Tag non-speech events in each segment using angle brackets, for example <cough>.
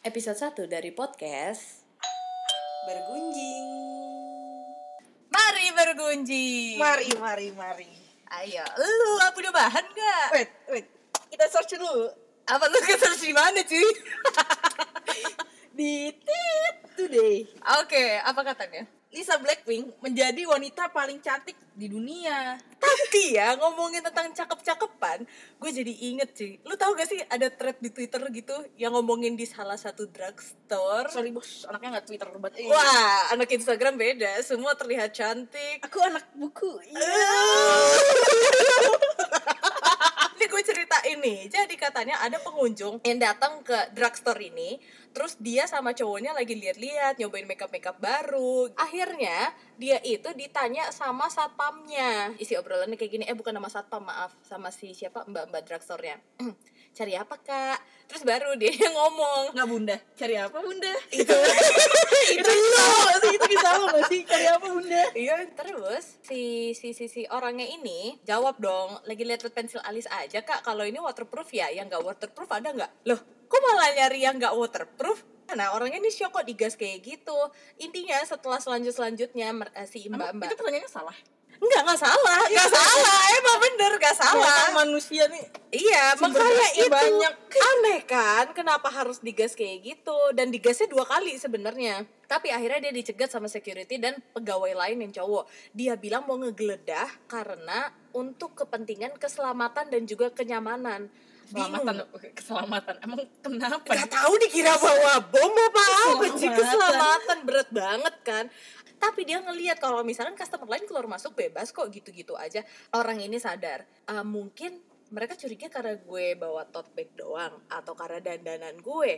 Episode 1 dari podcast bergunjing. Mari bergunjing Mari, mari, mari. Ayo, lu punya bahan gak? Wait, wait. Kita search dulu Apa lu kesearch di mana cuy? <laughs> di Tit Today. Oke, apa katanya? Lisa Blackpink menjadi wanita paling cantik di dunia. <laughs> Tapi ya ngomongin tentang cakep-cakepan Gue jadi inget sih Lu tau gak sih ada thread di Twitter gitu Yang ngomongin di salah satu drugstore Sorry bos, anaknya nggak Twitter lebat. Eh. Wah, anak Instagram beda Semua terlihat cantik Aku anak buku. <laughs> Iya. Ini gue cerita ini. Jadi katanya ada pengunjung yang datang ke drugstore ini, terus dia sama cowoknya lagi lihat-lihat, nyobain makeup-makeup baru. Akhirnya dia itu ditanya sama satpamnya. Isi obrolannya kayak gini, eh bukan nama satpam, maaf, sama si siapa mbak-mbak drugstore-nya. <clears throat> Cari apa kak? Terus baru dia yang ngomong. Nggak bunda. Cari apa bunda? Itu <laughs> itu nggak sih? Itu bisa nggak sih? Cari apa bunda? Iya terus si si si si orangnya ini jawab dong lagi lihat pensil alis aja kak kalau ini waterproof ya yang nggak waterproof ada nggak loh kok malah nyari yang nggak waterproof nah orangnya ini syok kok digas kayak gitu intinya setelah selanjut selanjutnya mer- eh, si mbak mbak Itu pertanyaannya salah. Nggak nggak salah nggak salah emang bener nggak salah Orang manusia nih. Iya, makanya itu banyak. aneh kan, kenapa harus digas kayak gitu? Dan digasnya dua kali sebenarnya. Tapi akhirnya dia dicegat sama security dan pegawai lain yang cowok. Dia bilang mau ngegeledah karena untuk kepentingan keselamatan dan juga kenyamanan. Keselamatan, Bingung. keselamatan. Emang kenapa? Gak tahu dikira bawa bom apa apa sih Keselamatan. keselamatan berat banget kan tapi dia ngelihat kalau misalnya customer lain keluar masuk bebas kok gitu-gitu aja orang ini sadar "Ah, mungkin mereka curiga karena gue bawa tote bag doang atau karena dandanan gue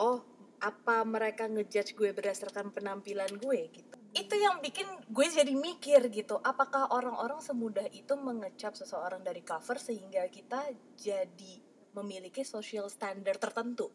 oh apa mereka ngejudge gue berdasarkan penampilan gue gitu itu yang bikin gue jadi mikir gitu apakah orang-orang semudah itu mengecap seseorang dari cover sehingga kita jadi memiliki social standard tertentu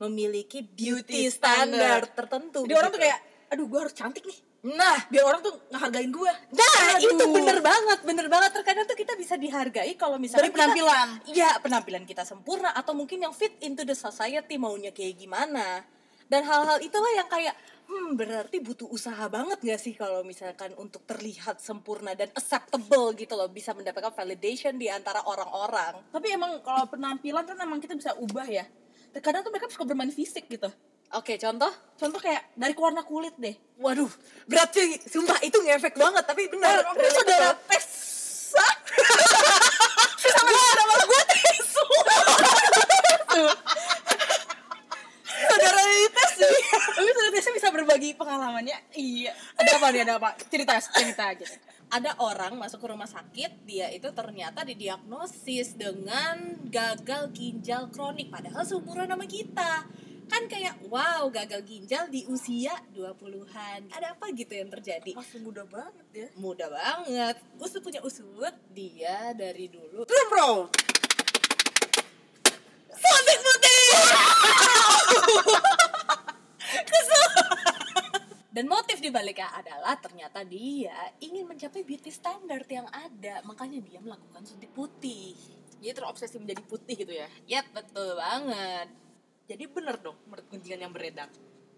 memiliki beauty, Beauty standard, standard. tertentu Jadi orang tuh gitu. kayak, aduh gue harus cantik nih. Nah Biar orang tuh ngehargain gue. Nah, Aduh. itu bener banget, bener banget. Terkadang tuh kita bisa dihargai kalau misalnya Dari penampilan. Iya, penampilan kita sempurna atau mungkin yang fit into the society maunya kayak gimana. Dan hal-hal itulah yang kayak, hmm berarti butuh usaha banget gak sih kalau misalkan untuk terlihat sempurna dan acceptable gitu loh, bisa mendapatkan validation di antara orang-orang. Tapi emang kalau penampilan kan emang kita bisa ubah ya. Terkadang tuh mereka suka bermain fisik gitu. Oke, contoh? Contoh kayak dari warna kulit deh. Waduh, berat cuy. Sumpah itu ngefek banget, tapi bener. Aku saudara Tessa. <laughs> Sama sama gue Tesu. saudara Tes sih. Tapi saudara Tessa bisa berbagi pengalamannya. Iya. Ada apa nih? Ada apa? Cerita, cerita aja. ada orang masuk ke rumah sakit dia itu ternyata didiagnosis dengan gagal ginjal kronik padahal seumuran sama kita kan kayak wow gagal ginjal di usia 20-an ada apa gitu yang terjadi Masih muda banget ya. mudah banget usut punya usut dia dari dulu Drum bro. Suntik putih Kesel. Dan motif dibaliknya adalah ternyata dia ingin mencapai beauty standard yang ada, makanya dia melakukan suntik putih. Jadi terobsesi menjadi putih gitu ya. Yap, betul banget. Jadi bener dong menurut gunjingan yang beredar.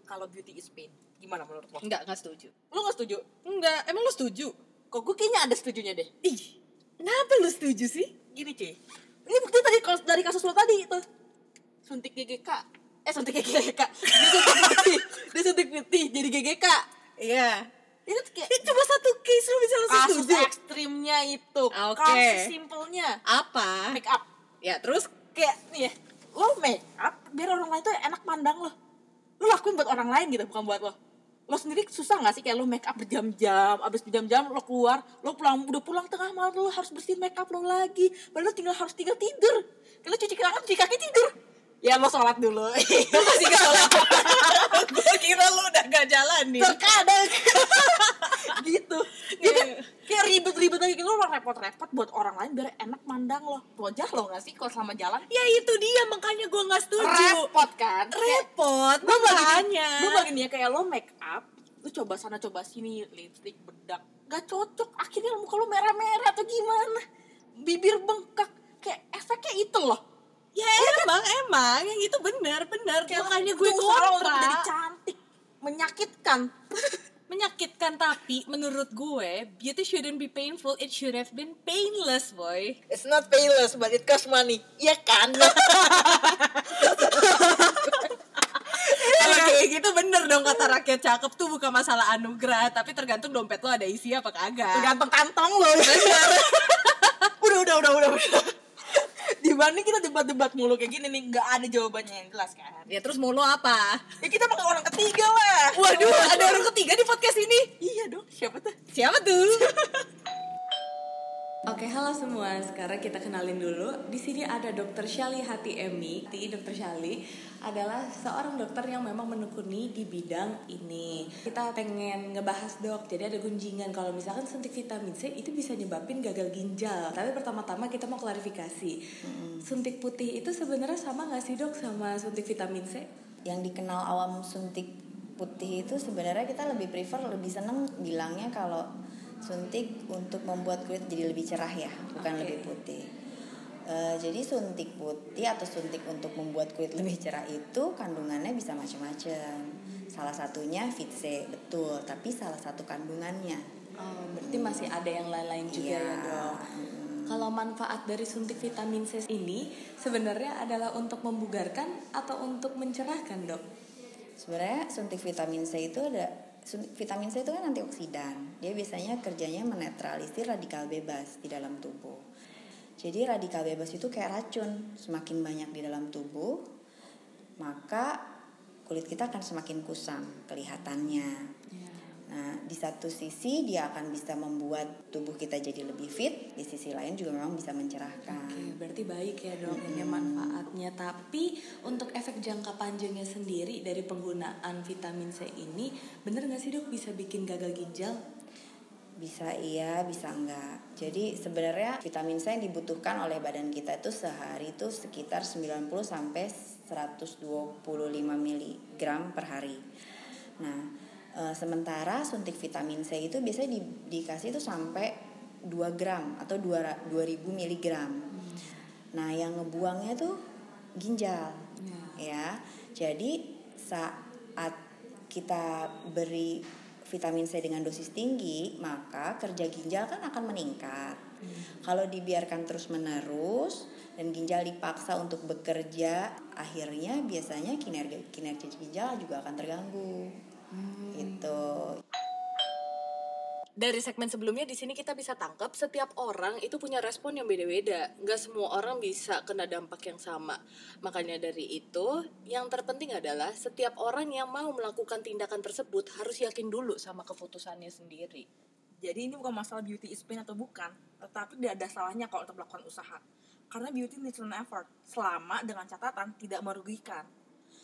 Kalau beauty is pain. Gimana menurut lo? Enggak, enggak setuju. Lo gak setuju? Enggak, emang lu setuju? Kok gue kayaknya ada setujunya deh. Ih, kenapa lu setuju sih? Gini cuy. Ini bukti tadi dari kasus lo tadi itu. Suntik GGK. Eh suntik GGK. Dia suntik putih. Dia suntik putih jadi GGK. Iya. Itu kayak Itu cuma satu case lu bisa langsung kasus setuju. ekstrimnya itu. Oke. Kasus simpelnya. Apa? Make up. Ya, terus Kayak nih ya. Lo make up biar orang lain tuh enak pandang lo. Lo lakuin buat orang lain gitu bukan buat lo. Lo sendiri susah gak sih kayak lo make up berjam-jam Abis berjam-jam lo keluar Lo pulang udah pulang tengah malam Lo harus bersihin make up lo lagi Padahal lo tinggal harus tinggal tidur Kalau cuci tangan cuci kaki tidur Ya lo sholat dulu. <laughs> Masih gak salah. Gue kira lu udah gak jalan nih. Terkadang. <laughs> Gitu. Ya kan Iya. Kayak ribet-ribet lagi. Lo repot-repot buat orang lain Biar enak mandang lo. Wajah lo gak sih kalau selama jalan? Ya itu dia. Makanya gue nggak setuju. Repot kan? Repot, lagi makanya. lagi nih ya kayak lo make up lu coba sana coba sini lipstick bedak. Gak cocok. Akhirnya muka lo merah merah atau gimana? Bibir bengkak. Kayak efeknya itu loh emang emang. Yang itu benar benar. Makanya gue lo untuk kontra. jadi cantik. Menyakitkan. <laughs> Menyakitkan tapi menurut gue beauty shouldn't be painful. It should have been painless boy. It's not painless, but it cost money. Iya kan? <laughs> kalau kayak gitu bener dong kata rakyat cakep. Tuh bukan masalah anugerah tapi tergantung dompet lo ada isi apa kagak. Tergantung kantong lo. <laughs> udah, udah, udah, udah, udah. Dibanding kita debat-debat mulu kayak gini nih, nggak ada jawabannya yang jelas kan? ya terus mau lo apa Ya kita pakai orang ketiga lah. waduh ada orang ketiga di podcast ini Iya dong, siapa tuh? Siapa tuh? <laughs> Oke, halo semua. Sekarang kita kenalin dulu. Di sini ada Dr. Shali Hati Emi. Dr. Shali adalah seorang dokter yang memang menekuni di bidang ini. Kita pengen ngebahas dok. Jadi ada gunjingan kalau misalkan suntik vitamin C itu bisa nyebabin gagal ginjal. Tapi pertama-tama kita mau klarifikasi. Suntik putih itu sebenarnya sama nggak sih dok sama suntik vitamin C? yang dikenal awam suntik putih itu sebenarnya kita lebih prefer lebih seneng bilangnya kalau suntik untuk membuat kulit jadi lebih cerah ya bukan Oke. lebih putih Eh, jadi suntik putih atau suntik untuk membuat kulit lebih cerah itu kandungannya bisa macam-macam salah satunya fit C betul tapi salah satu kandungannya Oh, berarti masih ada yang lain-lain juga Iya. ya dok. Kalau manfaat dari suntik vitamin C ini sebenarnya adalah untuk membugarkan atau untuk mencerahkan dok? Sebenarnya suntik vitamin C itu ada vitamin C itu kan antioksidan. Dia biasanya kerjanya menetralisir radikal bebas di dalam tubuh. Jadi radikal bebas itu kayak racun, semakin banyak di dalam tubuh, maka kulit kita akan semakin kusam kelihatannya. Nah, di satu sisi dia akan bisa membuat tubuh kita jadi lebih fit, di sisi lain juga memang bisa mencerahkan. Oke, berarti baik ya dok ini manfaatnya. Tapi untuk efek jangka panjangnya sendiri dari penggunaan vitamin C ini, bener nggak sih dok bisa bikin gagal ginjal? Bisa iya, bisa enggak. Jadi sebenarnya vitamin C yang dibutuhkan oleh badan kita itu sehari itu sekitar 90 sampai 125 mg per hari. Nah, e, sementara suntik vitamin C itu biasanya di, dikasih itu sampai 2 gram atau 2 2000 mg. Nah, yang ngebuangnya tuh ginjal. Ya. Jadi saat kita beri vitamin C dengan dosis tinggi, maka kerja ginjal kan akan meningkat. Kalau dibiarkan terus-menerus dan ginjal dipaksa untuk bekerja, akhirnya biasanya kinerja kinerja ginjal juga akan terganggu. Gitu. dari segmen sebelumnya di sini kita bisa tangkap setiap orang itu punya respon yang beda-beda. Nggak semua orang bisa kena dampak yang sama. Makanya dari itu, yang terpenting adalah setiap orang yang mau melakukan tindakan tersebut harus yakin dulu sama keputusannya sendiri. Jadi ini bukan masalah beauty is pain atau bukan, tetapi tidak ada salahnya kalau untuk melakukan usaha. Karena beauty needs an effort, selama dengan catatan tidak merugikan.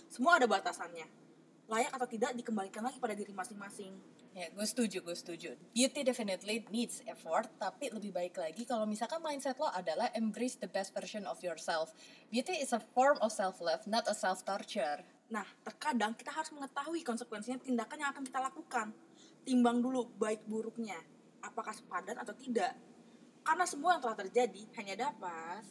Semua ada batasannya. Layak atau tidak dikembalikan lagi pada diri masing-masing. Ya, gue setuju, gue setuju. Beauty definitely needs effort, tapi lebih baik lagi kalau misalkan mindset lo adalah embrace the best version of yourself. Beauty is a form of self-love, not a self-torture. Nah, terkadang kita harus mengetahui konsekuensinya tindakan yang akan kita lakukan. Timbang dulu baik buruknya, apakah sepadan atau tidak. Karena semua yang telah terjadi hanya dapat